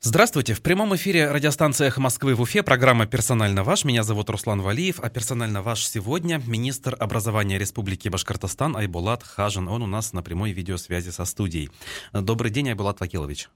Здравствуйте. В прямом эфире радиостанция «Эхо Москвы» в Уфе. Программа «Персонально ваш». Меня зовут Руслан Валиев. А «Персонально ваш» сегодня министр образования Республики Башкортостан Айбулат Хажин. Он у нас на прямой видеосвязи со студией. Добрый день, Айбулат Вакилович.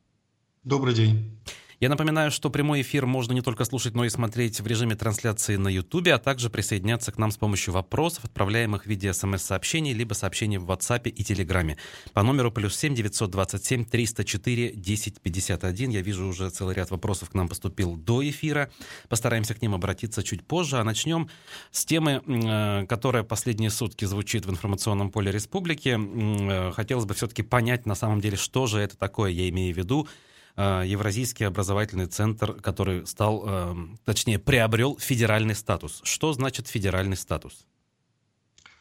Добрый день. Я напоминаю, что прямой эфир можно не только слушать, но и смотреть в режиме трансляции на YouTube, а также присоединяться к нам с помощью вопросов, отправляемых в виде смс-сообщений, либо сообщений в WhatsApp и Телеграме. По номеру плюс 7 927 304 1051. Я вижу уже целый ряд вопросов к нам поступил до эфира. Постараемся к ним обратиться чуть позже. А начнем с темы, э, которая последние сутки звучит в информационном поле республики. Э, хотелось бы все-таки понять на самом деле, что же это такое, я имею в виду. Э, Евразийский образовательный центр, который стал, э, точнее, приобрел федеральный статус. Что значит федеральный статус?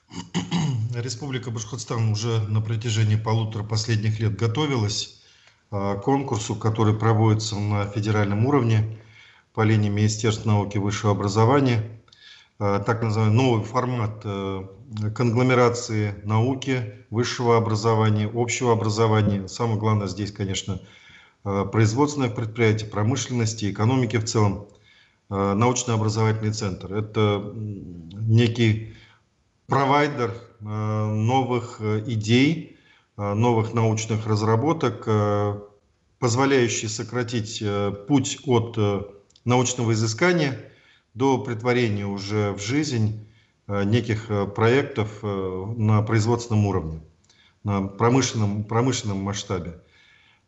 Республика Башкортостан уже на протяжении полутора последних лет готовилась э, к конкурсу, который проводится на федеральном уровне по линии Министерства науки и высшего образования. Так называемый новый формат конгломерации науки, высшего образования, общего образования. Самое главное здесь, конечно, производственных предприятий, промышленности, экономики в целом, э, научно-образовательный центр. Это некий провайдер э, новых идей, новых научных разработок, позволяющий сократить путь от научного изыскания до притворения уже в жизнь неких проектов на производственном уровне, на промышленном, промышленном масштабе.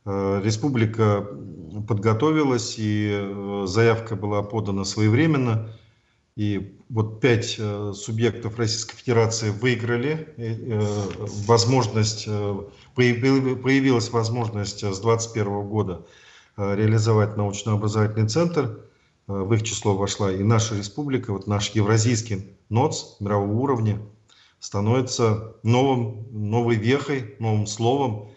Э, республика подготовилась, и э, заявка была подана своевременно. И вот пять э, субъектов Российской Федерации выиграли возможность, появилась возможность с 2021 года реализовать научно-образовательный центр. В их число вошла и наша республика, вот наш евразийский НОЦ мирового уровня становится новым, новой вехой, новым словом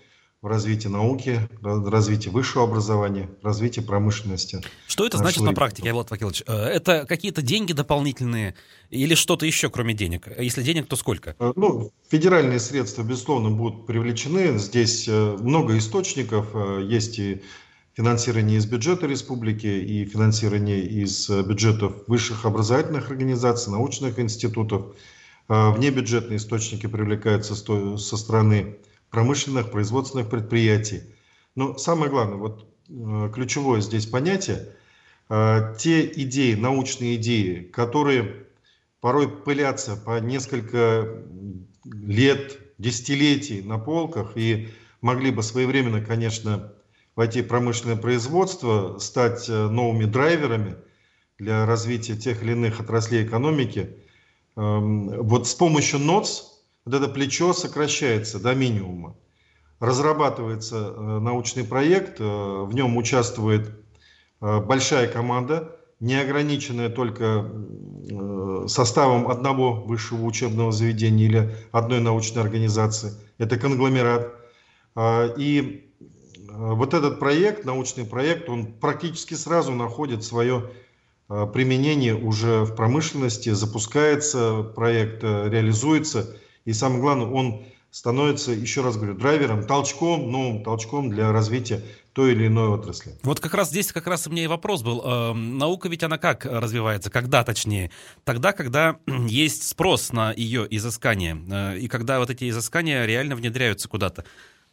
в развитии науки, развитии высшего образования, развитии промышленности. Что это значит на практике, Влад Вакилович? Э, это какие-то деньги дополнительные или что-то еще, кроме денег? Если денег, то сколько? Э, ну, федеральные средства, безусловно, будут привлечены. Здесь э, много источников. Есть и финансирование из бюджета республики, и финансирование из бюджетов высших образовательных организаций, научных институтов. Внебюджетные источники привлекаются со стороны промышленных, производственных предприятий. Но самое главное, вот э, ключевое здесь понятие, э, те идеи, научные идеи, которые порой пылятся по несколько лет, десятилетий на полках и могли бы своевременно, конечно, войти в промышленное производство, стать э, новыми драйверами для развития тех или иных отраслей экономики. Эм, вот с помощью НОЦ вот это плечо сокращается до минимума. Разрабатывается э, научный проект, э, в нем участвует э, большая команда, не ограниченная только составом одного высшего учебного заведения или одной научной организации. Это конгломерат. И вот этот проект, научный проект, он практически сразу находит свое применение уже в промышленности, запускается проект, реализуется – и самое главное, он становится, еще раз говорю, драйвером, толчком, новым толчком для развития той или иной отрасли. Вот как раз здесь как раз у меня и вопрос был. Э, наука ведь она как развивается? Когда точнее? Тогда, когда есть спрос на ее изыскание, э, и когда вот эти изыскания реально внедряются куда-то.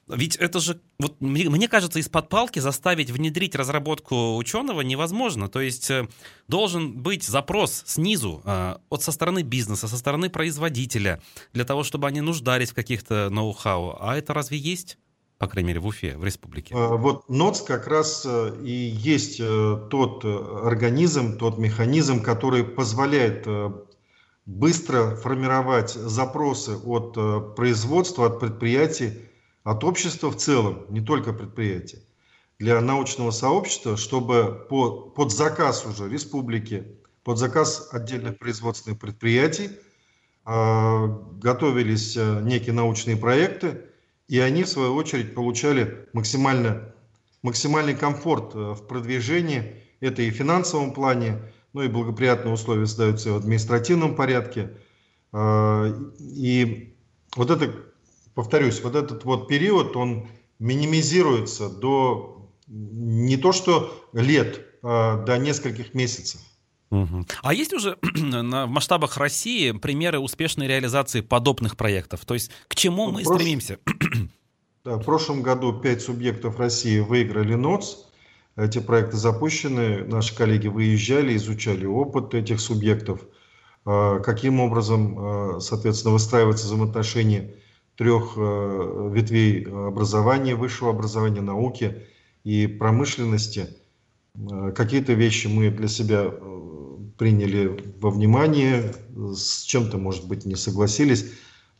Ведь это же, вот мне, мне кажется, из-под палки заставить внедрить разработку ученого невозможно. То есть э, должен быть запрос снизу, э, от со стороны бизнеса, со стороны производителя, для того, чтобы они нуждались в каких-то ноу-хау. А это разве есть? по крайней мере, в Уфе, в республике? Э, вот НОЦ как раз и есть тот организм, тот механизм, который позволяет быстро формировать запросы от производства, от предприятий от общества в целом, не только предприятия, для научного сообщества, чтобы по, под заказ уже республики, под заказ отдельных производственных предприятий э, готовились некие научные проекты, и они, в свою очередь, получали максимально, максимальный комфорт э, в продвижении. Это и в финансовом плане, ну и благоприятные условия создаются в административном порядке. Э, и вот это повторюсь, вот этот вот период, он минимизируется до не то что лет, а до нескольких месяцев. А есть уже в масштабах России примеры успешной реализации подобных проектов? То есть к чему мы прош... стремимся? Да, в прошлом году пять субъектов России выиграли НОЦ. Эти проекты запущены, наши коллеги выезжали, изучали опыт этих субъектов, а, каким образом, а, соответственно, выстраиваются взаимоотношения трех а, ветвей образования, высшего образования, науки и промышленности. Какие-то вещи мы для себя приняли во внимание, с чем-то, может быть, не согласились,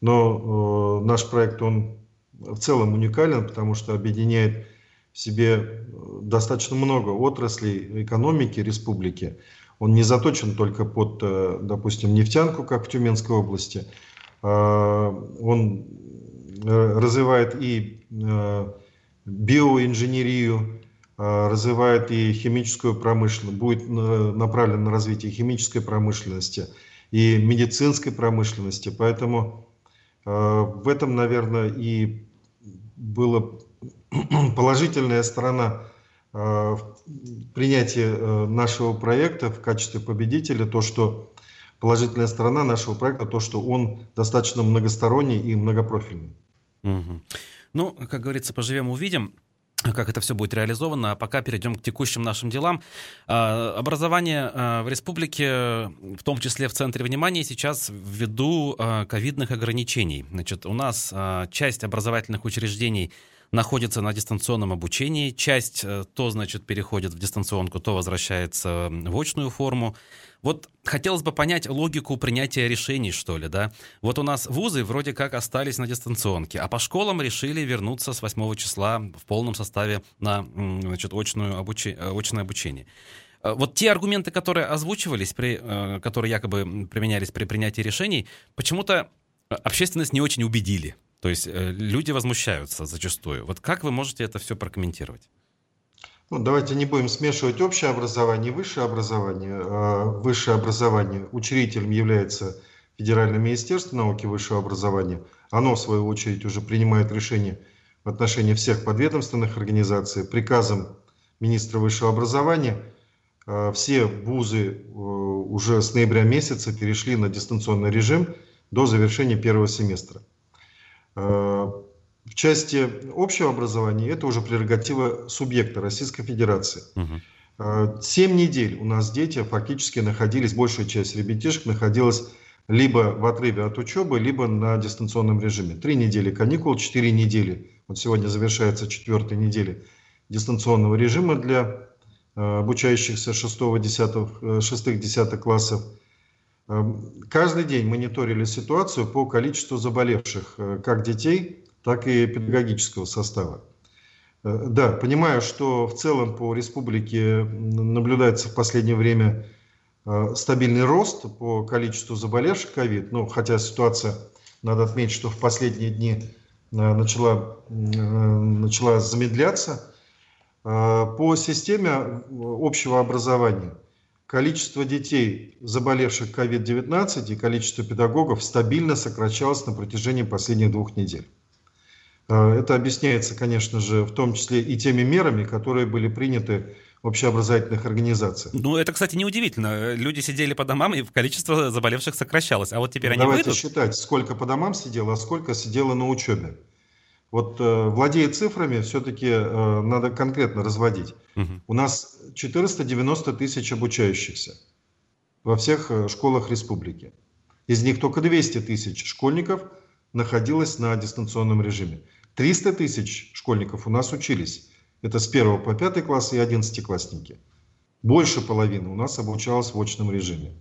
но наш проект, он в целом уникален, потому что объединяет в себе э, достаточно много отраслей экономики республики. Он не заточен только под, э, допустим, нефтянку, как в Тюменской области. А, он э, развивает и биоинженерию, а, развивает и химическую промышленность, будет направлен на развитие химической промышленности и медицинской промышленности. Поэтому в этом, наверное, и была положительная сторона э, принятия э, нашего проекта в качестве победителя, то, что положительная сторона нашего проекта, то, что он достаточно многосторонний и многопрофильный. Угу. Ну, как говорится, поживем, увидим как это все будет реализовано. А пока перейдем к текущим нашим делам. А, образование а, в республике, в том числе в центре внимания, сейчас ввиду а, ковидных ограничений. Значит, у нас часть образовательных учреждений находится на дистанционном обучении. Часть э, то, значит, переходит в дистанционку, то возвращается в очную форму. Вот хотелось бы понять логику принятия решений, что ли, да? Вот у нас вузы вроде как остались на дистанционке, а по школам решили вернуться с 8 числа в полном составе на, значит, очную обучи... Э, очное обучение. Э, вот те аргументы, которые озвучивались, при, которые якобы применялись при принятии решений, почему-то общественность не очень убедили. То есть э, люди возмущаются зачастую. Вот как вы можете это все прокомментировать? Ну, давайте не будем смешивать общее образование и высшее образование. А, высшее образование учредителем является Федеральное министерство науки и высшего образования. Оно, в свою очередь, уже принимает решения в отношении всех подведомственных организаций. Приказом министра высшего образования а, все вузы э, уже с ноября месяца перешли на дистанционный режим до завершения первого семестра. Э, в части общего образования это уже прерогатива субъекта Российской Федерации. Угу. Семь недель у нас дети фактически находились, большая часть ребятишек находилась либо в отрыве от учебы, либо на дистанционном режиме. Три недели каникул, четыре недели. Вот сегодня завершается четвертая неделя дистанционного режима для э, обучающихся 6-10 классов. Эм, каждый день мониторили ситуацию по количеству заболевших э, как детей, так и педагогического состава. Э, да, понимаю, что в целом по республике наблюдается в последнее время э, стабильный рост по количеству заболевших ковид, ну, хотя ситуация, надо отметить, что в последние дни начала, начала замедляться. По системе общего образования – количество детей, заболевших COVID-19 и количество педагогов стабильно сокращалось на протяжении последних двух недель. А, это объясняется, конечно же, в том числе и теми мерами, которые были приняты в общеобразовательных организациях. Ну, это, кстати, неудивительно. Люди сидели по домам, и количество заболевших сокращалось. А вот теперь ну, они Давайте выйдут... считать, сколько по домам сидело, а сколько сидело на учебе. Вот э, владея цифрами, все-таки э, надо конкретно разводить. Угу. У нас 490 тысяч обучающихся во всех э, школах республики. Из них только 200 тысяч школьников находилось на дистанционном режиме. 300 тысяч школьников у нас учились. Это с 1 по 5 класс и 11 классники. Больше половины у нас обучалось в очном режиме.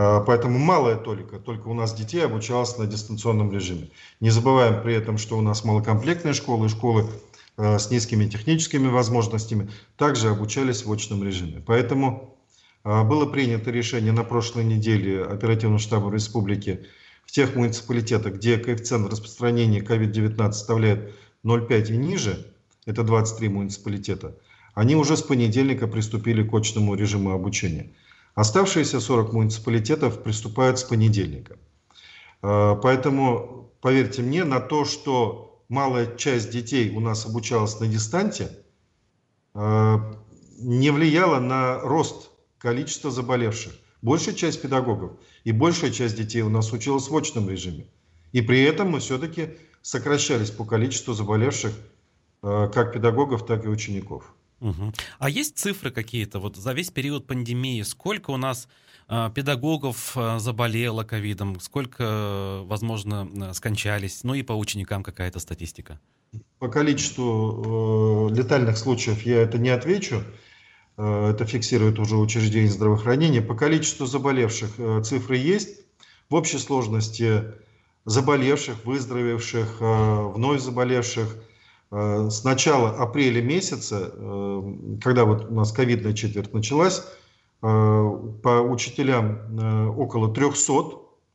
А, поэтому малая толика, только у нас детей обучалось на дистанционном режиме. Не забываем при этом, что у нас малокомплектные школы школы а, с низкими техническими возможностями также обучались в очном режиме. Поэтому а, было принято решение на прошлой неделе оперативного штаба республики в тех муниципалитетах, где коэффициент распространения COVID-19 составляет 0,5 и ниже, это 23 муниципалитета, они уже с понедельника приступили к очному режиму обучения. Оставшиеся 40 муниципалитетов приступают с понедельника. А, поэтому, поверьте мне, на то, что малая часть детей у нас обучалась на дистанте, не влияло на рост количества заболевших. Большая часть педагогов и большая часть детей у нас училась в очном режиме. И при этом мы все-таки сокращались по количеству заболевших как педагогов, так и учеников. Угу. А есть цифры какие-то вот за весь период пандемии? Сколько у нас э, педагогов э, заболело ковидом? Сколько, возможно, э, скончались? Ну и по ученикам какая-то статистика? По количеству э, летальных случаев я это не отвечу. Э, это фиксирует уже учреждение здравоохранения. По количеству заболевших э, цифры есть. В общей сложности заболевших, выздоровевших, э, вновь заболевших – Э, с начала апреля месяца, э, когда вот у нас ковидная четверть началась, э, по учителям около 300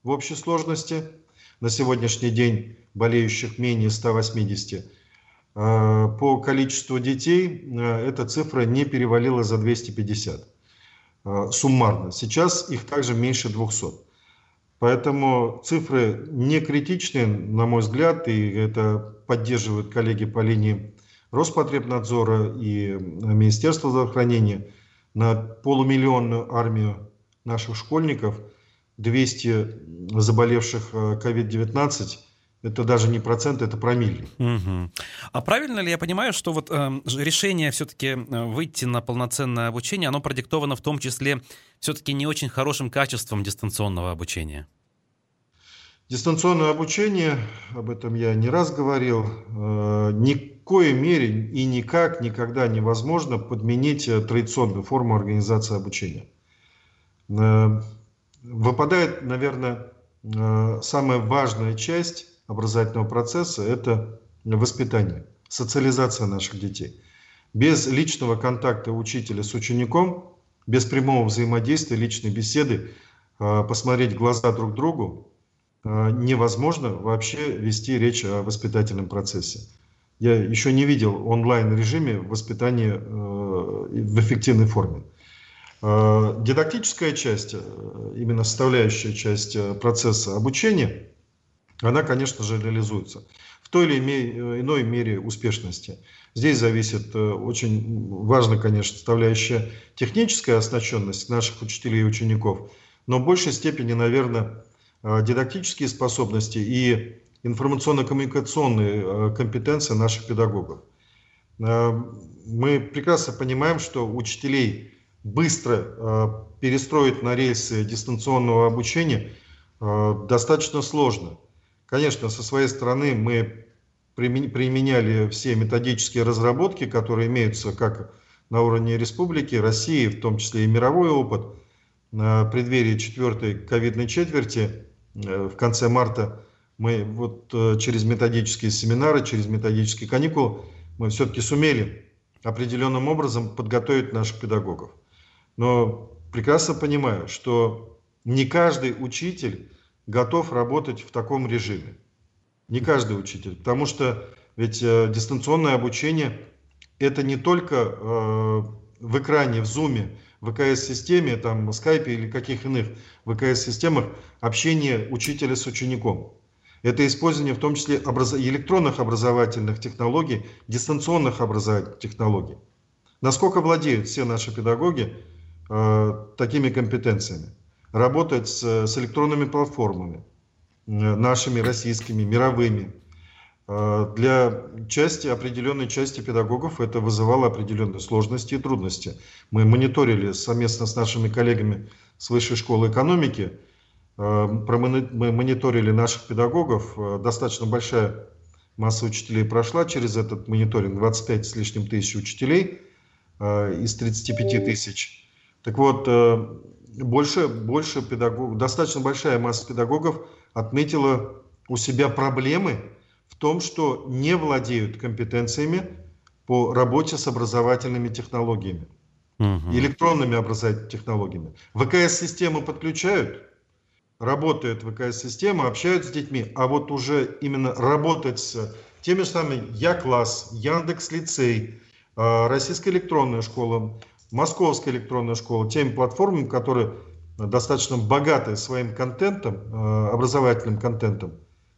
в общей сложности. На сегодняшний день болеющих менее 180. По количеству детей эта цифра не перевалила за 250 суммарно. Сейчас их также меньше 200. Поэтому цифры не критичны, на мой взгляд, и это поддерживают коллеги по линии Роспотребнадзора и Министерства здравоохранения. На полумиллионную армию наших школьников, 200 заболевших COVID-19 э, это даже не процент, это промилле. Угу. А правильно ли я понимаю, что вот э, решение все-таки э, выйти на полноценное обучение, оно продиктовано в том числе все-таки не очень хорошим качеством дистанционного обучения? Дистанционное обучение, об этом я не раз говорил, э, ни в коей мере и никак никогда невозможно подменить э, традиционную форму организации обучения. Э, выпадает, наверное, самая важная часть образовательного процесса – это воспитание, социализация наших детей. Без личного контакта учителя с учеником, без прямого взаимодействия, личной беседы, посмотреть в глаза друг другу, а, невозможно вообще вести речь о воспитательном процессе. Я еще не видел онлайн-режиме воспитания э, в эффективной форме. А, дидактическая часть, э, именно составляющая часть э, процесса обучения, она, конечно же, реализуется в той или иной мере успешности. Здесь зависит очень важно, конечно, составляющая техническая оснащенность наших учителей и учеников, но в большей степени, наверное, Э, дидактические способности и информационно-коммуникационные э, компетенции наших педагогов. Э, мы прекрасно понимаем, что учителей быстро перестроить на рельсы дистанционного обучения достаточно сложно. Конечно, со своей стороны мы применяли все методические разработки, которые имеются как на уровне республики, России, в том числе и мировой опыт. На преддверии четвертой ковидной четверти Э, в конце марта мы вот э, через методические семинары, через методические каникулы, мы все-таки сумели определенным образом подготовить наших педагогов. Но прекрасно понимаю, что не каждый учитель готов работать в таком режиме. Не каждый учитель. Потому что ведь э, дистанционное обучение это не только э, в экране, в зуме, в ВКС-системе, там, в скайпе или каких иных ВКС-системах общение учителя с учеником. Это использование в том числе образ... электронных образовательных технологий, дистанционных образовательных технологий. Насколько владеют все наши педагоги э, такими компетенциями? Работать с, с электронными платформами, э, нашими российскими, мировыми, а, для части, определенной части педагогов это вызывало определенные сложности и трудности. Мы мониторили совместно с нашими коллегами с Высшей школы экономики, а, мы мониторили наших педагогов, достаточно большая масса учителей прошла через этот мониторинг, 25 с лишним тысяч учителей из 35 тысяч. Так вот, больше, больше педагогов, достаточно большая масса педагогов отметила у себя проблемы, в том, что не владеют компетенциями по работе с образовательными технологиями, угу. электронными образовательными технологиями. ВКС-системы подключают, работает ВКС-система, общаются с детьми, а вот уже именно работать с теми же самыми Я-класс, Яндекс-лицей, а, Российская электронная школа, Московская электронная школа, теми платформами, которые достаточно богаты своим контентом, а, образовательным контентом,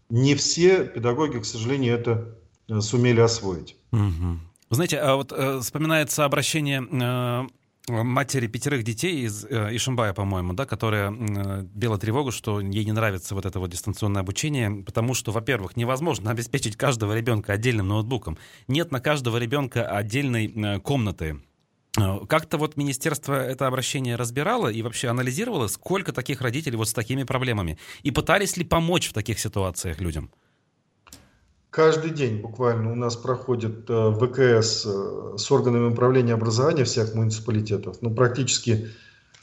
не все педагоги, к сожалению, это э, сумели освоить. Угу. Знаете, а вот э, вспоминается обращение э, матери пятерых детей из э, Ишимбая, по-моему, да, которая э, била тревогу, что ей не нравится вот это вот дистанционное обучение, потому что, во-первых, невозможно обеспечить каждого ребенка отдельным ноутбуком. Нет на каждого ребенка отдельной э, комнаты. Э, как-то вот министерство это обращение разбирало и вообще анализировало, сколько таких родителей вот с такими проблемами? И пытались ли помочь в таких ситуациях людям? Каждый день буквально у нас проходит э, ВКС э, с органами управления образования всех муниципалитетов. Ну, практически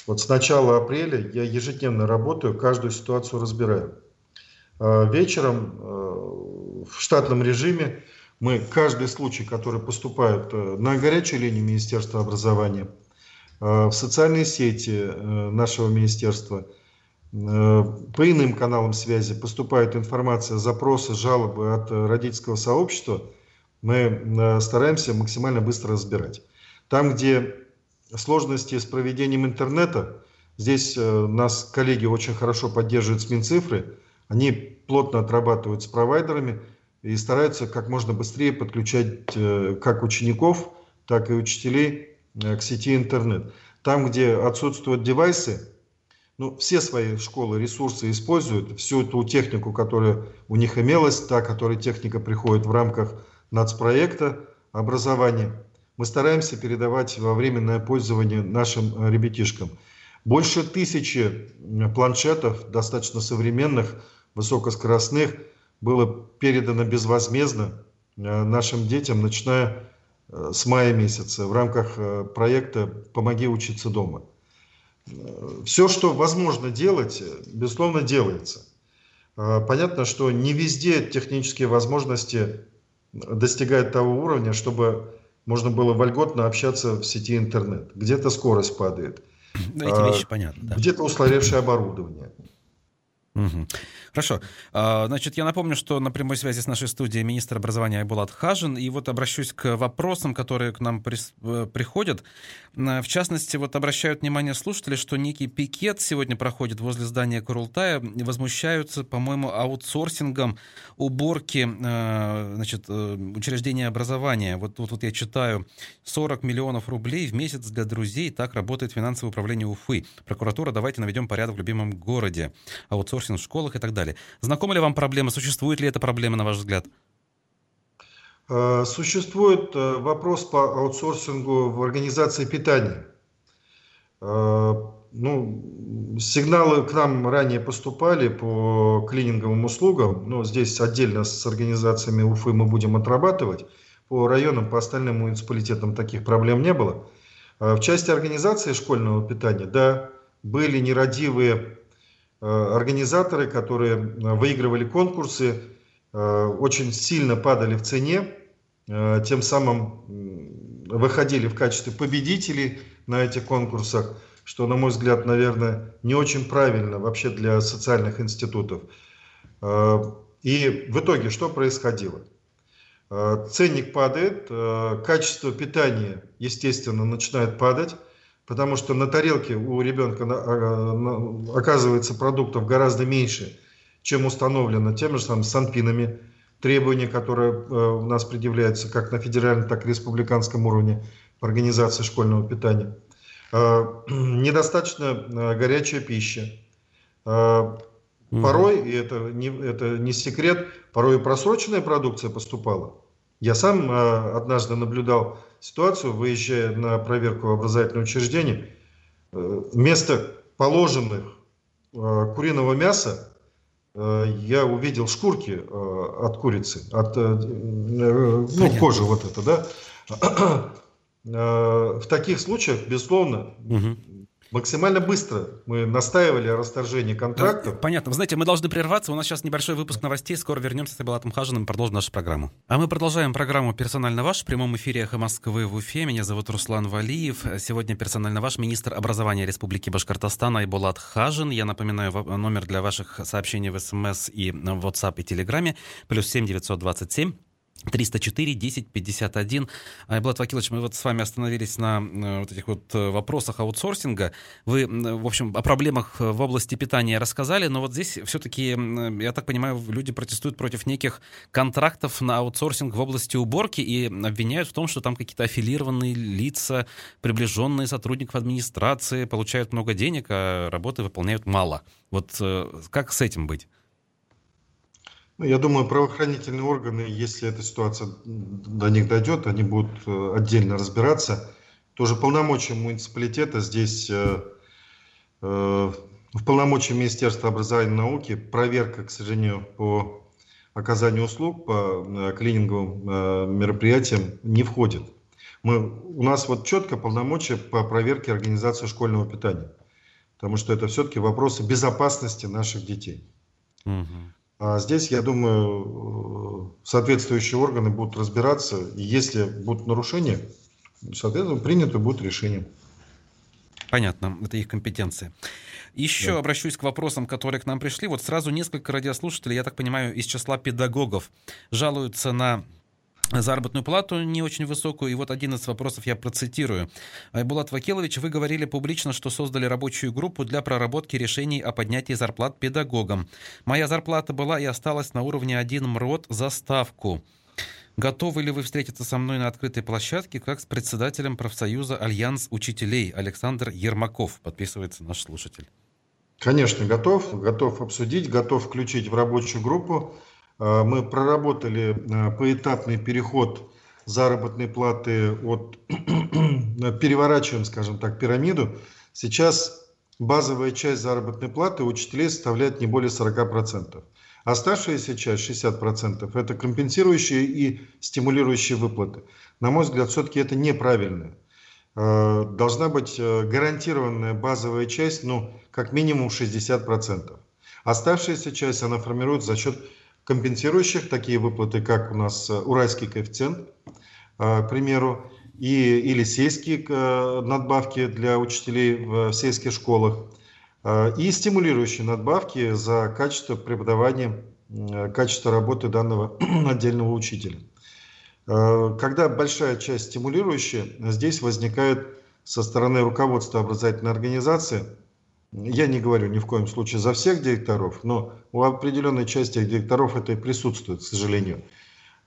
вот с начала апреля я ежедневно работаю, каждую ситуацию разбираю. Вечером в штатном режиме мы каждый случай, который поступает на горячую линию Министерства образования, в социальные сети нашего министерства – Э, по иным каналам связи поступает информация, запросы, жалобы от родительского сообщества, мы э, стараемся максимально быстро разбирать. Там, где сложности с проведением интернета, здесь э, нас коллеги очень хорошо поддерживают с Минцифры, они плотно отрабатывают с провайдерами и стараются как можно быстрее подключать как учеников, так и учителей к сети интернет. Там, где отсутствуют девайсы, ну, все свои школы ресурсы используют, всю ту технику, которая у них имелась, та, которая техника приходит в рамках нацпроекта образования, мы стараемся передавать во временное пользование нашим э, ребятишкам. Больше тысячи планшетов, достаточно современных, высокоскоростных, было передано безвозмездно э, нашим детям, начиная э, с мая месяца в рамках проекта «Помоги учиться дома» все, что возможно делать, безусловно, делается. Понятно, что не везде технические возможности достигают того уровня, чтобы можно было вольготно общаться в сети интернет. Где-то скорость падает. Эти вещи а, понятны. Да. Где-то устаревшее оборудование. Угу. Хорошо. А, значит, я напомню, что на прямой связи с нашей студией министр образования Айбулат Хажин. И вот обращусь к вопросам, которые к нам при, э, приходят. В частности, вот обращают внимание слушатели, что некий пикет сегодня проходит возле здания Курултая. Возмущаются, по-моему, аутсорсингом уборки э, значит, э, учреждения образования. Вот тут вот, вот я читаю 40 миллионов рублей в месяц для друзей. Так работает финансовое управление Уфы. Прокуратура, давайте наведем порядок в любимом городе. Аутсорсинг в школах и так далее. Знакома ли вам проблема? Существует ли эта проблема, на ваш взгляд? Э, существует э, вопрос по аутсорсингу в организации питания. Э, ну, сигналы к нам ранее поступали по клининговым услугам, но здесь отдельно с организациями Уфы мы будем отрабатывать. По районам, по остальным муниципалитетам таких проблем не было. В части организации школьного питания, да, были нерадивые организаторы, которые э, выигрывали конкурсы, э, очень сильно падали в цене, тем самым выходили в качестве победителей на этих конкурсах, что, на мой взгляд, наверное, не очень правильно вообще для социальных институтов. И в итоге что происходило? Ценник падает, качество питания, естественно, начинает падать, потому что на тарелке у ребенка оказывается продуктов гораздо меньше, чем установлено тем же самым санпинами, требования, которые э, у нас предъявляются как на федеральном, так и республиканском уровне по организации школьного питания. Э, недостаточно э, горячая пища. Порой, и это не, это не секрет, порой и просроченная продукция поступала. Я сам однажды наблюдал ситуацию, выезжая на проверку в образовательное учреждение, э, вместо положенных э, куриного мяса э, я увидел шкурки от курицы, от ну, кожи вот это, да. В таких случаях, безусловно, угу максимально быстро мы настаивали о расторжении контрактов. Понятно. Вы знаете, мы должны прерваться. У нас сейчас небольшой выпуск новостей. Скоро вернемся с Абилатом Хажиным и продолжим нашу программу. А мы продолжаем программу «Персонально ваш» в прямом эфире «Эхо Москвы» в Уфе. Меня зовут Руслан Валиев. Сегодня «Персонально ваш» министр образования Республики Башкортостан Айбулат Хажин. Я напоминаю номер для ваших сообщений в СМС и в WhatsApp и Телеграме. Плюс семь девятьсот двадцать семь 304 10 51. Айблат Вакилович, мы вот с вами остановились на э, вот этих вот э, вопросах аутсорсинга. Вы, в общем, о проблемах в области питания рассказали, но вот здесь все-таки, я так понимаю, люди протестуют против неких контрактов на аутсорсинг в области уборки и обвиняют в том, что там какие-то аффилированные лица, приближенные сотрудников администрации получают много денег, а работы выполняют мало. Вот э, как с этим быть? Ну, я думаю, правоохранительные органы, если эта ситуация до них дойдет, они будут э, отдельно разбираться. Тоже полномочия муниципалитета здесь, э, э, в полномочия Министерства образования и науки, проверка, к сожалению, по оказанию услуг, по клининговым мероприятиям не входит. Мы, у нас вот четко полномочия по проверке организации школьного питания. Потому что это все-таки вопросы безопасности наших детей. Угу. А здесь, я думаю, соответствующие органы будут разбираться, и если будут нарушения, соответственно, принято будет решение. Понятно, это их компетенция. Еще да. обращусь к вопросам, которые к нам пришли. Вот сразу несколько радиослушателей, я так понимаю, из числа педагогов жалуются на заработную плату не очень высокую. И вот один из вопросов я процитирую. Айбулат Вакилович, вы говорили публично, что создали рабочую группу для проработки решений о поднятии зарплат педагогам. Моя зарплата была и осталась на уровне 1 МРОД за ставку. Готовы ли вы встретиться со мной на открытой площадке, как с председателем профсоюза Альянс учителей Александр Ермаков? Подписывается наш слушатель. Конечно, готов. Готов обсудить, готов включить в рабочую группу. А, мы проработали а, поэтапный переход заработной платы от, переворачиваем, скажем так, пирамиду. Сейчас базовая часть заработной платы учителей составляет не более 40%. Оставшаяся часть, 60%, это компенсирующие и стимулирующие выплаты. На мой взгляд, все-таки это неправильно. Должна быть э, гарантированная базовая часть, ну, как минимум 60%. Оставшаяся часть, она формируется за счет компенсирующих такие выплаты, как у нас э, уральский коэффициент, э, к примеру, и, или сельские э, надбавки для учителей в сельских школах, и стимулирующие надбавки за качество преподавания, качество работы данного отдельного учителя. Когда большая часть стимулирующая, здесь возникает со стороны руководства образовательной организации – я не говорю ни в коем случае за всех директоров, но у определенной части директоров это и присутствует, к сожалению.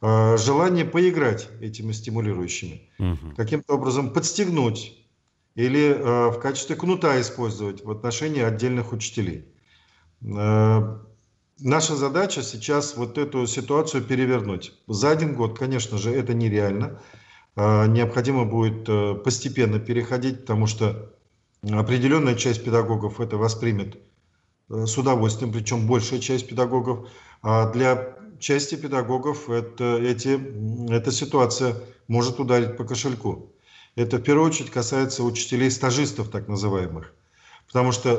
А, желание поиграть этими стимулирующими, угу. каким-то образом подстегнуть или а, в качестве кнута использовать в отношении отдельных учителей. А, наша задача сейчас вот эту ситуацию перевернуть. За один год, конечно же, это нереально. Необходимо будет э, постепенно переходить, потому что Определенная часть педагогов это воспримет э, с удовольствием, причем большая часть педагогов. А для части педагогов это, эти, эта ситуация может ударить по кошельку. Это в первую очередь касается учителей-стажистов, так называемых. Потому что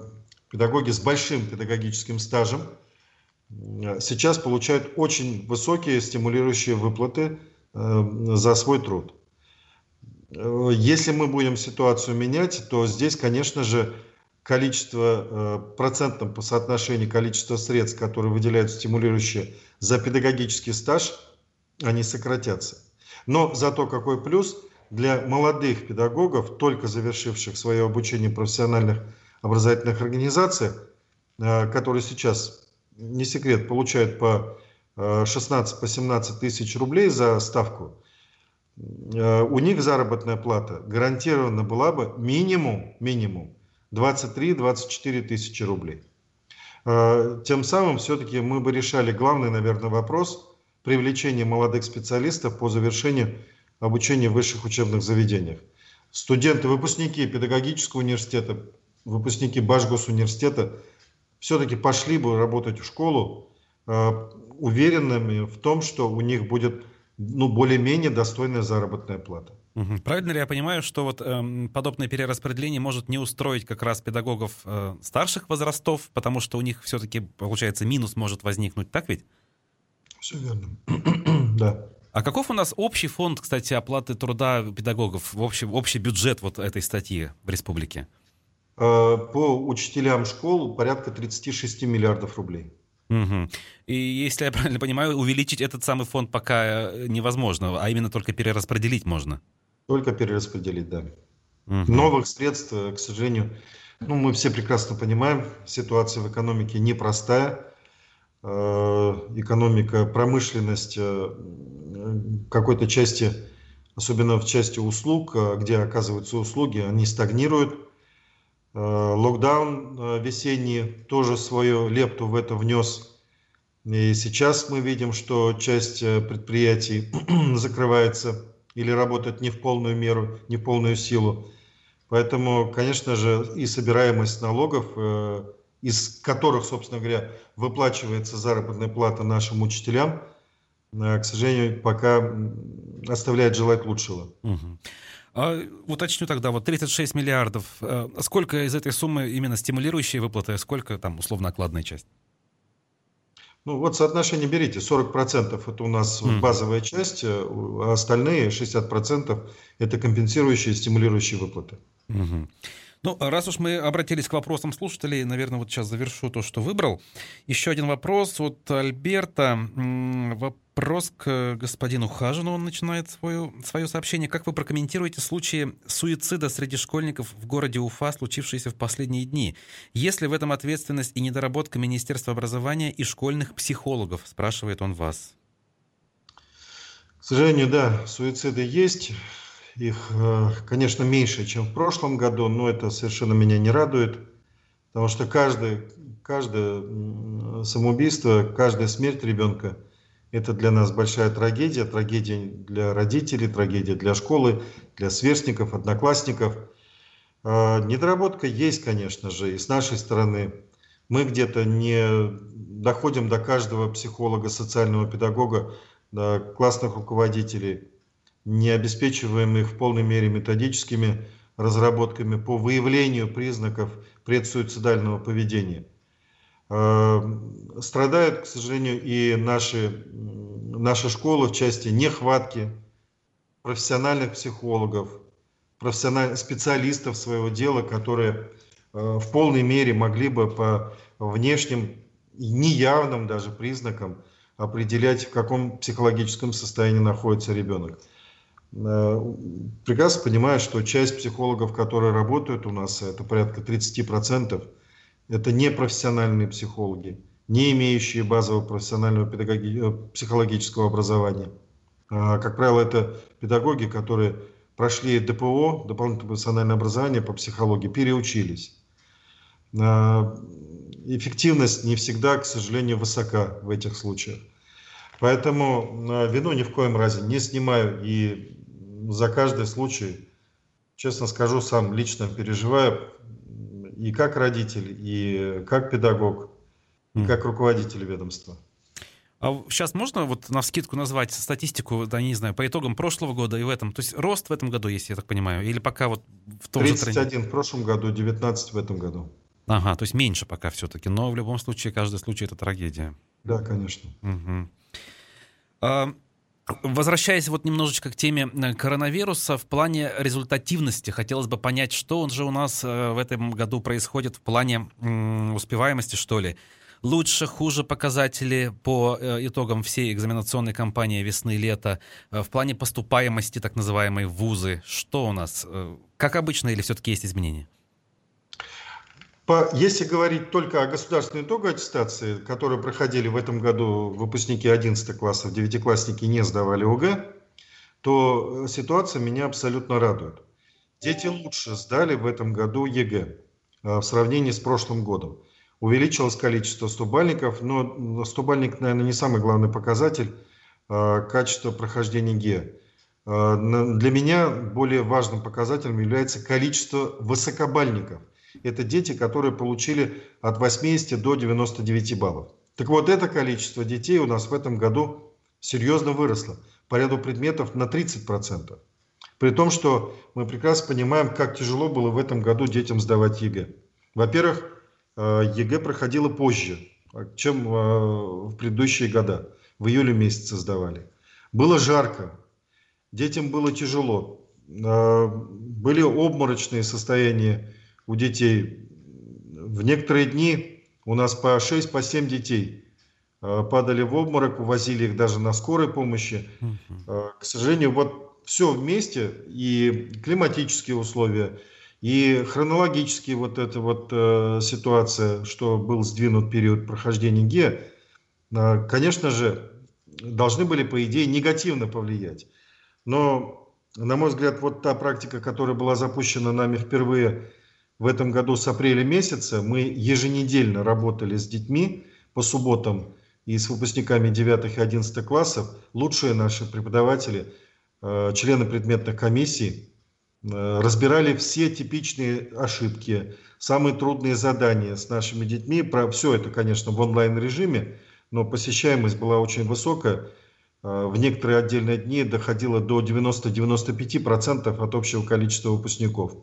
э, педагоги с большим педагогическим стажем э, сейчас получают очень высокие стимулирующие выплаты э, за свой труд. Э, если мы будем ситуацию менять, то здесь, конечно же, количество, э, процентном по соотношению количества средств, которые выделяют стимулирующие за педагогический стаж, они сократятся. Но зато какой плюс для молодых педагогов, только завершивших свое обучение в профессиональных образовательных организациях, э, которые сейчас, не секрет, получают по 16-17 по тысяч рублей за ставку – у них заработная плата гарантированно была бы минимум, минимум 23-24 тысячи рублей. Э, тем самым все-таки мы бы решали главный, наверное, вопрос привлечения молодых специалистов по завершению обучения в высших учебных заведениях. Студенты, выпускники педагогического университета, выпускники Башгос университета все-таки пошли бы работать в школу э, уверенными в том, что у них будет ну, более-менее достойная заработная плата. Правильно ли я понимаю, что вот э, подобное перераспределение может не устроить как раз педагогов э, старших возрастов, потому что у них все-таки, получается, минус может возникнуть, так ведь? Все верно. да. А каков у нас общий фонд, кстати, оплаты труда педагогов, общий, общий бюджет вот этой статьи в республике? Э, по учителям школ порядка 36 миллиардов рублей. Угу. И если я правильно понимаю, увеличить этот самый фонд пока э, невозможно, а именно только перераспределить можно. Только перераспределить, да. Угу. Новых средств, э, к сожалению, ну, мы все прекрасно понимаем, ситуация в экономике непростая. Э, экономика, промышленность какой-то части, особенно в части услуг, где оказываются услуги, они стагнируют. Локдаун весенний тоже свою лепту в это внес. И сейчас мы видим, что часть э, предприятий закрывается или работает не в полную меру, не в полную силу. Поэтому, конечно же, и собираемость налогов, э, из которых, собственно говоря, выплачивается заработная плата нашим учителям, э, к сожалению, пока оставляет желать лучшего. Угу. А, уточню тогда, вот 36 миллиардов, сколько из этой суммы именно стимулирующие выплаты, а сколько там условно окладная часть? Ну вот соотношение берите, 40% это у нас mm. базовая часть, э, а остальные 60% это компенсирующие, стимулирующие выплаты. Mm-hmm. Ну, раз уж мы обратились к вопросам слушателей, наверное, вот сейчас завершу то, что выбрал. Еще один вопрос от Альберта. Вопрос к господину Хажину. Он начинает свое, свое сообщение. Как вы прокомментируете случаи суицида среди школьников в городе Уфа, случившиеся в последние дни? Есть ли в этом ответственность и недоработка Министерства образования и школьных психологов? Спрашивает он вас. К сожалению, да, суициды есть. Их, э, конечно, меньше, чем в прошлом году, но это совершенно меня не радует, потому что каждое, каждое самоубийство, каждая смерть ребенка – это для нас большая трагедия, трагедия для родителей, трагедия для школы, для сверстников, одноклассников. Э, недоработка есть, конечно же, и с нашей стороны. Мы где-то не доходим до каждого психолога, социального педагога, до классных руководителей – не обеспечиваем их в полной мере методическими разработками по выявлению признаков предсуицидального поведения. Э, страдают, к сожалению, и наши, наши школы в части нехватки профессиональных психологов, профессиональных специалистов своего дела, которые э, в полной мере могли бы по внешним, неявным даже признакам определять, в каком психологическом состоянии находится ребенок. Э, прекрасно понимаю, что часть психологов, которые работают у нас, это порядка 30%, это не профессиональные психологи, не имеющие базового профессионального педагоги... Э, психологического образования. А, как правило, это педагоги, которые прошли ДПО, дополнительное профессиональное образование по психологии, переучились. А, эффективность не всегда, к сожалению, высока в этих случаях. Поэтому э, вину ни в коем разе не снимаю и за каждый случай, честно скажу, сам лично переживаю и как родитель, и как педагог, и как руководитель ведомства. А сейчас можно вот на скидку назвать статистику, да, не знаю, по итогам прошлого года и в этом? То есть рост в этом году есть, я так понимаю, или пока вот в том 31 же тренде? в прошлом году, 19 в этом году. Ага, то есть меньше пока все-таки, но в любом случае каждый случай это трагедия. Да, конечно. Угу. А, Возвращаясь вот немножечко к теме э, коронавируса, в плане результативности хотелось бы понять, что он же у нас э, в этом году происходит в плане успеваемости, что ли. Лучше, хуже показатели по э, итогам всей экзаменационной кампании весны-лета, в плане поступаемости так называемой в вузы. Что у нас? Как обычно или все-таки есть изменения? По, если говорить только о государственной итоговой аттестации, которую проходили в этом году выпускники 11 классов, девятиклассники не сдавали ОГЭ, то э, ситуация меня абсолютно радует. Дети лучше сдали в этом году ЕГЭ э, в сравнении с прошлым годом. Увеличилось количество стобалльников, но стобалльник, наверное, не самый главный показатель э, качества прохождения ЕГЭ. Для меня более важным показателем является количество высокобалльников – это дети, которые получили от 80 до 99 баллов. Так вот, это количество детей у нас в этом году серьезно выросло по ряду предметов на 30%. При том, что мы прекрасно понимаем, как тяжело было в этом году детям сдавать ЕГЭ. Во-первых, э, ЕГЭ проходило позже, чем э, в предыдущие года. В июле месяце сдавали. Было жарко, детям было тяжело, э, были обморочные состояния у детей. В некоторые дни у нас по 6, по 7 детей падали в обморок, увозили их даже на скорой помощи. К сожалению, вот все вместе, и климатические условия, и хронологически вот эта вот э, ситуация, что был сдвинут период прохождения ГИА, э, конечно же, должны были, по идее, негативно повлиять. Но, на мой взгляд, вот та практика, которая была запущена нами впервые в этом году с апреля месяца, мы еженедельно работали с детьми по субботам и с выпускниками 9 и 11 классов, лучшие наши преподаватели, э, члены предметных комиссий, Э, разбирали все типичные ошибки, самые трудные задания с нашими детьми. Про все это, конечно, в онлайн-режиме, но посещаемость была очень высокая. Э, в некоторые отдельные дни доходило до 90-95% от общего количества выпускников.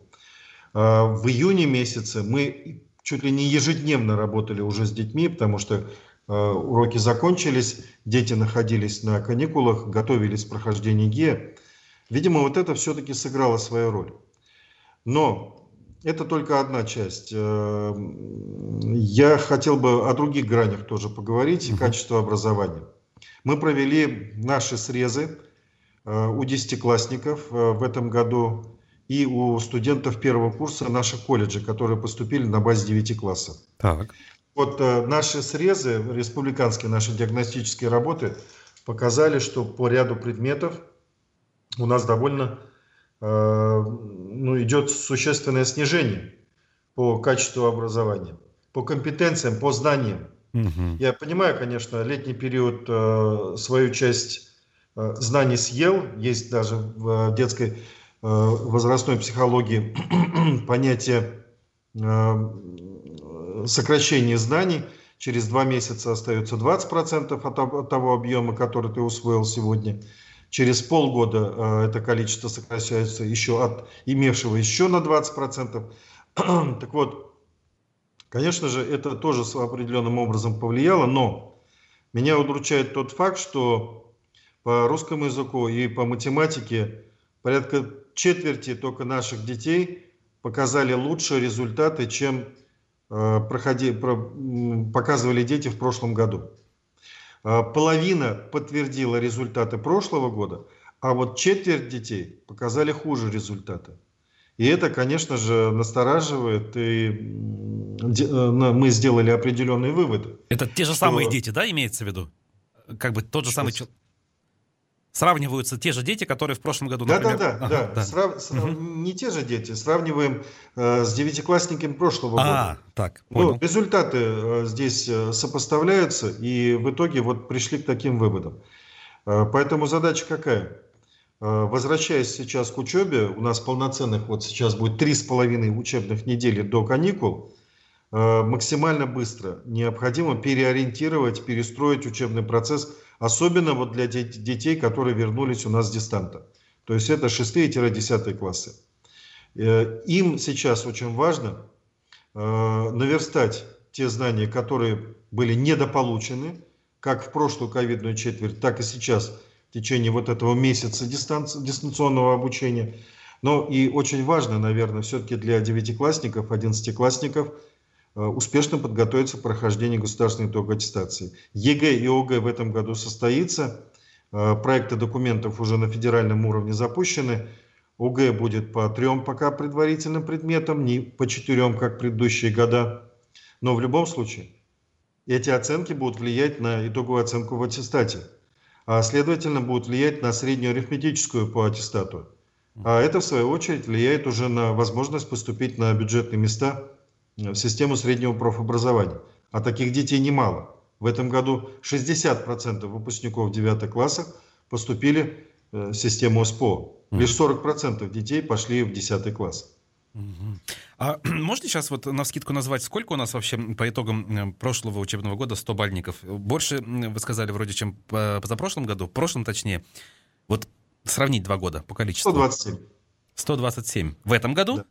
Э, в июне месяце мы чуть ли не ежедневно работали уже с детьми, потому что уроки закончились, дети находились на каникулах, готовились к прохождению ГИА. Видимо, вот это все-таки сыграло свою роль. Но это только одна часть. Э, я хотел бы о других гранях тоже поговорить, и качество образования. Мы провели наши срезы э, у десятиклассников э, в этом году и у студентов первого курса наших колледжей, которые поступили на базе 9 классов. Так. Вот наши срезы, республиканские наши диагностические работы показали, что по ряду предметов у нас довольно э, ну, идет существенное снижение по качеству образования, по компетенциям, по знаниям. Угу. Я понимаю, конечно, летний период э, свою часть э, знаний съел. Есть даже в детской э, возрастной психологии понятие э, сокращения знаний. Через два месяца остается 20% от, того объема, который ты усвоил сегодня. Через полгода э, это количество сокращается еще от имевшего еще на 20%. так вот, конечно же, это тоже определенным образом повлияло, но меня удручает тот факт, что по русскому языку и по математике порядка четверти только наших детей показали лучшие результаты, чем э, проходи, показывали дети в прошлом году. А, половина подтвердила результаты прошлого года, а вот четверть детей показали хуже результаты. И это, конечно же, настораживает, и э, мы сделали определенные выводы. Это те же самые дети, да, имеется в виду? Как бы тот же самый человек сравниваются те же дети, которые в прошлом году, например... Да, да, да. да. Срав... Угу. Не те же дети, сравниваем э, с девятиклассниками прошлого а, года. так, ну, понял. Ну, результаты э, здесь э, сопоставляются, и в итоге вот пришли к таким выводам. Э, поэтому задача какая? Э, возвращаясь сейчас к учебе, у нас полноценных вот сейчас будет три с половиной учебных недели до каникул, э, максимально быстро необходимо переориентировать, перестроить учебный процесс – Особенно вот для детей, которые вернулись у нас с дистанта. То есть это 6-10 классы. Э, им сейчас очень важно э, наверстать те знания, которые были недополучены, как в прошлую ковидную четверть, так и сейчас в течение вот этого месяца дистанционного обучения. Но и очень важно, наверное, все-таки для девятиклассников, одиннадцатиклассников – успешно подготовиться к прохождению государственной итоговой аттестации. ЕГЭ и ОГЭ в этом году состоится. Э, проекты документов уже на федеральном уровне запущены. ОГЭ будет по трем пока предварительным предметам, не по четырем, как предыдущие года. Но в любом случае эти оценки будут влиять на итоговую оценку в аттестате, а следовательно будут влиять на среднюю арифметическую по аттестату. А это, в свою очередь, влияет уже на возможность поступить на бюджетные места в систему среднего профобразования. А таких детей немало. В этом году 60% выпускников 9 классах поступили э, в систему СПО. Лишь 40% детей пошли в 10 класс. А можете сейчас вот на скидку назвать, сколько у нас вообще по итогам э, прошлого учебного года 100 бальников? Больше, вы сказали, вроде, чем по позапрошлом году, в прошлом точнее. Вот сравнить два года по количеству. 127. 127. В этом году? Да.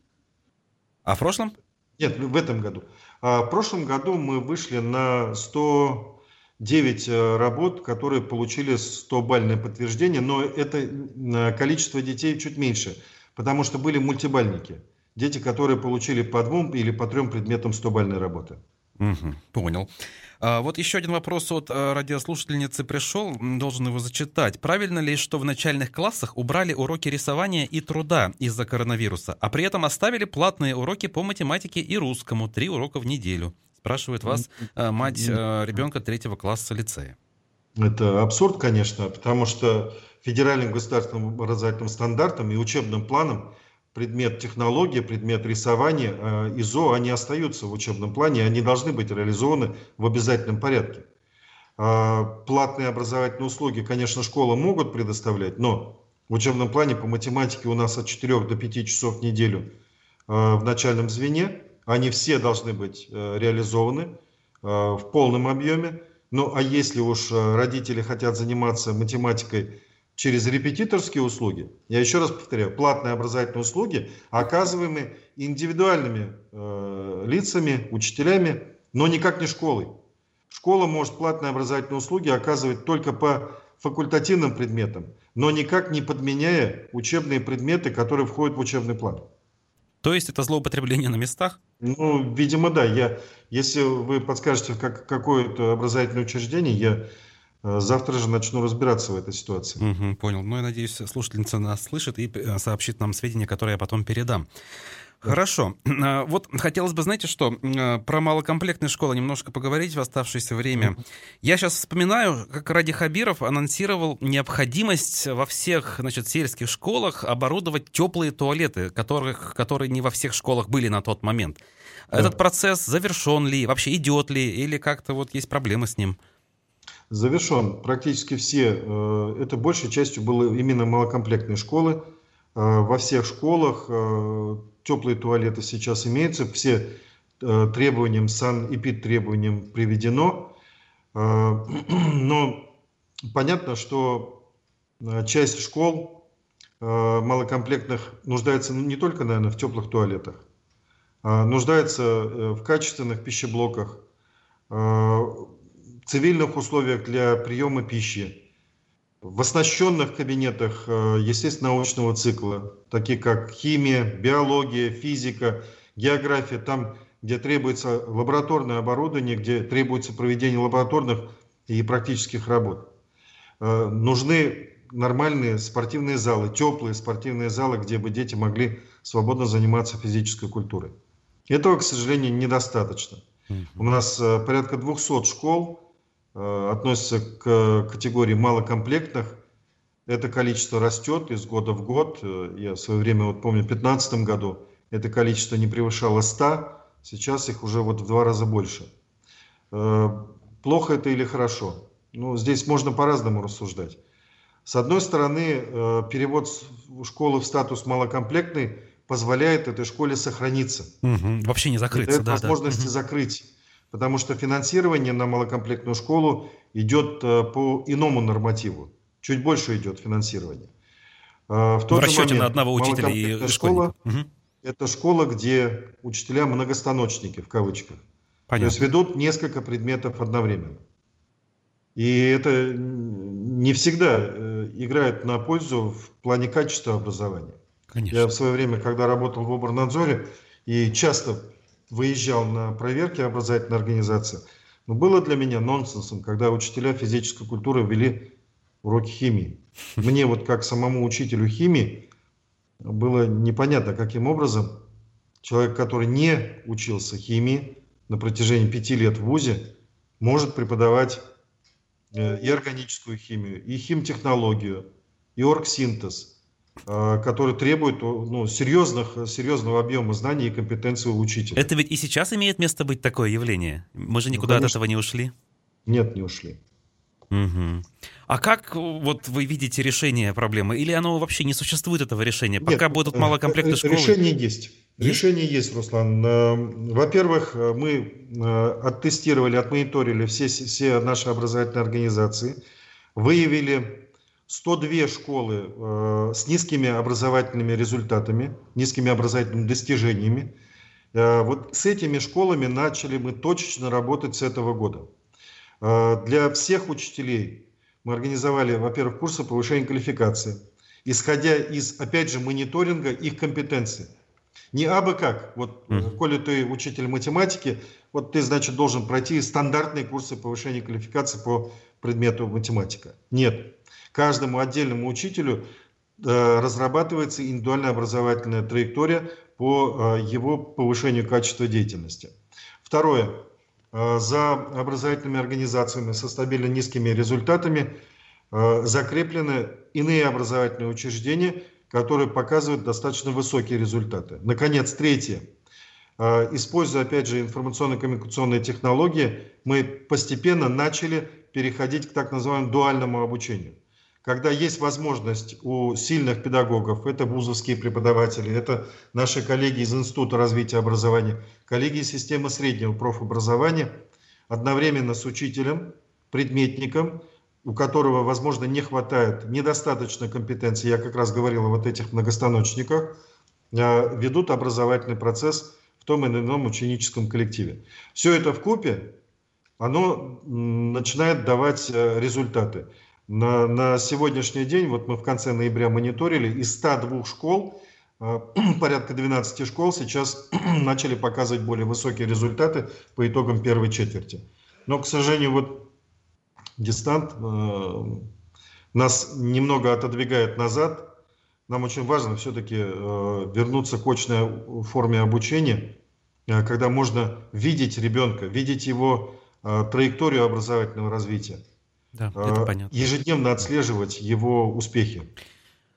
А в прошлом? Нет, в этом году. А в прошлом году мы вышли на 109 э, работ, которые получили 100-бальное подтверждение, но это э, количество детей чуть меньше, потому что были мультибальники. Дети, которые получили по двум или по трем предметам 100-бальной работы. Угу, понял. А, вот еще один вопрос от э, радиослушательницы пришел, должен его зачитать. Правильно ли, что в начальных классах убрали уроки рисования и труда из-за коронавируса, а при этом оставили платные уроки по математике и русскому, три урока в неделю? Спрашивает вас э, мать э, ребенка третьего класса лицея. Это абсурд, конечно, потому что федеральным государственным образовательным стандартам и учебным планам предмет технологии, предмет рисования, э, ИЗО, они остаются в учебном плане, они должны быть реализованы в обязательном порядке. А, платные образовательные услуги, конечно, школы могут предоставлять, но в учебном плане по математике у нас от 4 до 5 часов в неделю э, в начальном звене, они все должны быть э, реализованы в полном объеме. Ну а если уж родители хотят заниматься математикой через репетиторские услуги, я еще раз повторяю, платные образовательные услуги, оказываемые индивидуальными э, лицами, учителями, но никак не школой. Школа может платные образовательные услуги оказывать только по факультативным предметам, но никак не подменяя учебные предметы, которые входят в учебный план. То есть это злоупотребление на местах? Ну, видимо, да. Я, если вы подскажете, как какое-то образовательное учреждение, я завтра же начну разбираться в этой ситуации. Угу, понял. Ну, я надеюсь, слушательница нас слышит и э, сообщит нам сведения, которые я потом передам. Хорошо. А, вот хотелось бы, знаете что, э, про малокомплектные школы немножко поговорить в оставшееся время. Я сейчас вспоминаю, как Ради Хабиров анонсировал необходимость во всех значит, сельских школах оборудовать теплые туалеты, которых, которые не во всех школах были на тот момент. Да. Этот процесс завершен ли, вообще идет ли, или как-то вот есть проблемы с ним? Завершен. Практически все, э, это большей частью было именно малокомплектные школы. Э, во всех школах э, теплые туалеты сейчас имеются, все требованиям, сан-эпид требованиям приведено. Но понятно, что часть школ малокомплектных нуждается не только, наверное, в теплых туалетах, а нуждается в качественных пищеблоках, цивильных условиях для приема пищи, в оснащенных кабинетах, э, естественно, научного цикла, такие как химия, биология, физика, география, там, где требуется лабораторное оборудование, где требуется проведение лабораторных и практических работ. Э, нужны нормальные спортивные залы, теплые спортивные залы, где бы дети могли свободно заниматься физической культурой. Этого, к сожалению, недостаточно. У нас э, порядка 200 школ, относятся к категории малокомплектных. Это количество растет из года в год. Э, я в свое время, вот помню, в 2015 году это количество не превышало 100, сейчас их уже вот в два раза больше. Э, плохо это или хорошо? Ну, здесь можно по-разному рассуждать. С одной стороны, перевод школы в статус малокомплектный позволяет этой школе сохраниться. Угу, вообще не закрыться, да, возможности да. закрыть потому что финансирование на малокомплектную школу идет э, по иному нормативу. Чуть больше идет финансирование. Э, в, тот в расчете момент, на одного учителя и школа угу. Это школа, где учителя многостаночники, в кавычках. Понятно. То есть ведут несколько предметов одновременно. И это не всегда э, играет на пользу в плане качества образования. Конечно. Я в свое время, когда работал в Оборнадзоре, и часто выезжал на проверки образовательной организации, но было для меня нонсенсом, когда учителя физической культуры вели уроки химии. Мне вот как самому учителю химии было непонятно, каким образом человек, который не учился химии на протяжении пяти лет в ВУЗе, может преподавать э, и органическую химию, и химтехнологию, и оргсинтез – который требует ну, серьезных, серьезного объема знаний и компетенции у учителя. Это ведь и сейчас имеет место быть такое явление? Мы же никуда ну, от этого не ушли? Нет, не ушли. Угу. А как вот вы видите решение проблемы? Или оно вообще не существует, этого решения? Пока Нет, будут малокомплектные школы? Решение есть. есть. Решение есть, Руслан. Э, во-первых, мы э, оттестировали, отмониторили все, все наши образовательные организации, выявили 102 школы э, с низкими образовательными результатами, низкими образовательными достижениями. Э, вот с этими школами начали мы точечно работать с этого года. Э, для всех учителей мы организовали, во-первых, курсы повышения квалификации, исходя из, опять же, мониторинга их компетенций. Не абы как. Вот, mm-hmm. коли ты учитель математики, вот ты, значит, должен пройти стандартные курсы повышения квалификации по предмету математика. Нет. Каждому отдельному учителю э, разрабатывается индивидуальная образовательная траектория по э, его повышению качества деятельности. Второе. Э, за образовательными организациями со стабильно низкими результатами закреплены иные образовательные учреждения, которые показывают достаточно высокие результаты. Наконец, третье. Используя, опять же, информационно-коммуникационные технологии, мы постепенно начали переходить к так называемому дуальному обучению. Когда есть возможность у сильных педагогов, это вузовские преподаватели, это наши коллеги из Института развития образования, коллеги из системы среднего профобразования, одновременно с учителем, предметником, у которого, возможно, не хватает недостаточно компетенции, я как раз говорил о вот этих многостаночниках, э, ведут образовательный процесс в том или ином ученическом коллективе. Все это в купе, оно начинает давать э, результаты. На, на сегодняшний день, вот мы в конце ноября мониторили, из 102 школ, э, порядка 12 школ сейчас начали показывать более высокие результаты по итогам первой четверти. Но, к сожалению, вот дистант э, нас немного отодвигает назад, нам очень важно все-таки э, вернуться к очной форме обучения, э, когда можно видеть ребенка, видеть его э, траекторию образовательного развития. Да, это понятно. Ежедневно отслеживать его успехи.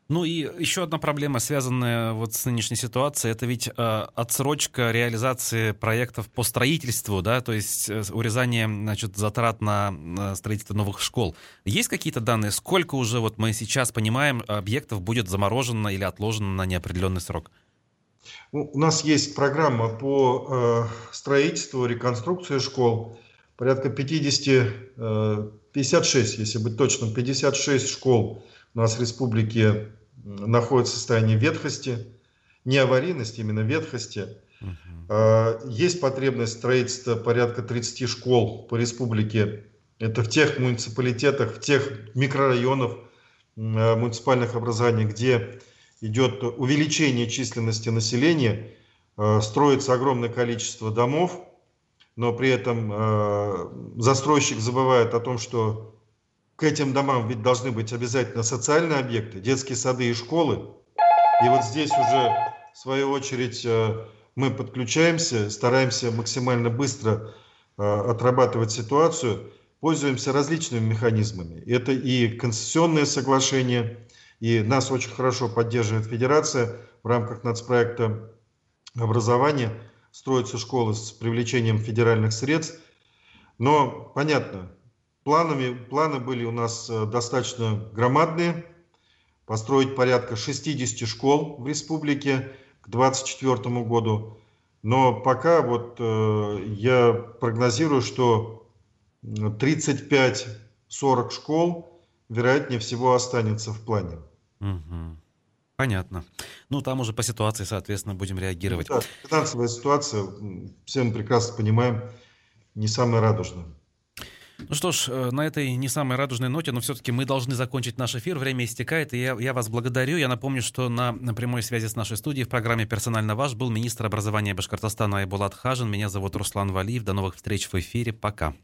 Ну и еще одна проблема, связанная вот с нынешней ситуацией, это ведь э, отсрочка реализации проектов по строительству, да, то есть э, урезание, значит, затрат на, на строительство новых школ. Есть какие-то данные, сколько уже вот мы сейчас понимаем объектов будет заморожено или отложено на неопределенный срок? У нас есть программа по э, строительству, реконструкции школ. Порядка 50, э, 56, если быть точным, 56 школ у нас в республике находятся в состоянии ветхости, не аварийности, именно ветхости. Угу. Есть потребность строительства порядка 30 школ по республике. Это в тех муниципалитетах, в тех микрорайонах а, муниципальных образований, где идет увеличение численности населения, а, строится огромное количество домов, но при этом застройщик забывает о том, что к этим домам ведь должны быть обязательно социальные объекты, детские сады и школы. И вот здесь уже, в свою очередь, э, мы подключаемся, стараемся максимально быстро э, отрабатывать ситуацию, пользуемся различными механизмами. Это и концессионные соглашения, и нас очень хорошо поддерживает Федерация в рамках нацпроекта образования. Строятся школы с привлечением федеральных средств. Но, понятно, Планами, планы были у нас э, достаточно громадные. Построить порядка 60 школ в республике к 2024 году. Но пока вот э, я прогнозирую, что 35-40 школ, вероятнее всего, останется в плане. Угу. Понятно. Ну, там уже по ситуации, соответственно, будем реагировать. Да, финансовая ситуация, все мы прекрасно понимаем, не самая радужная. Ну что ж, э, на этой не самой радужной ноте, но все-таки мы должны закончить наш эфир. Время истекает, и я, я вас благодарю. Я напомню, что на, на прямой связи с нашей студией в программе «Персонально ваш» был министр образования Башкортостана Айбулат Хажин. Меня зовут Руслан Валиев. До новых встреч в эфире. Пока.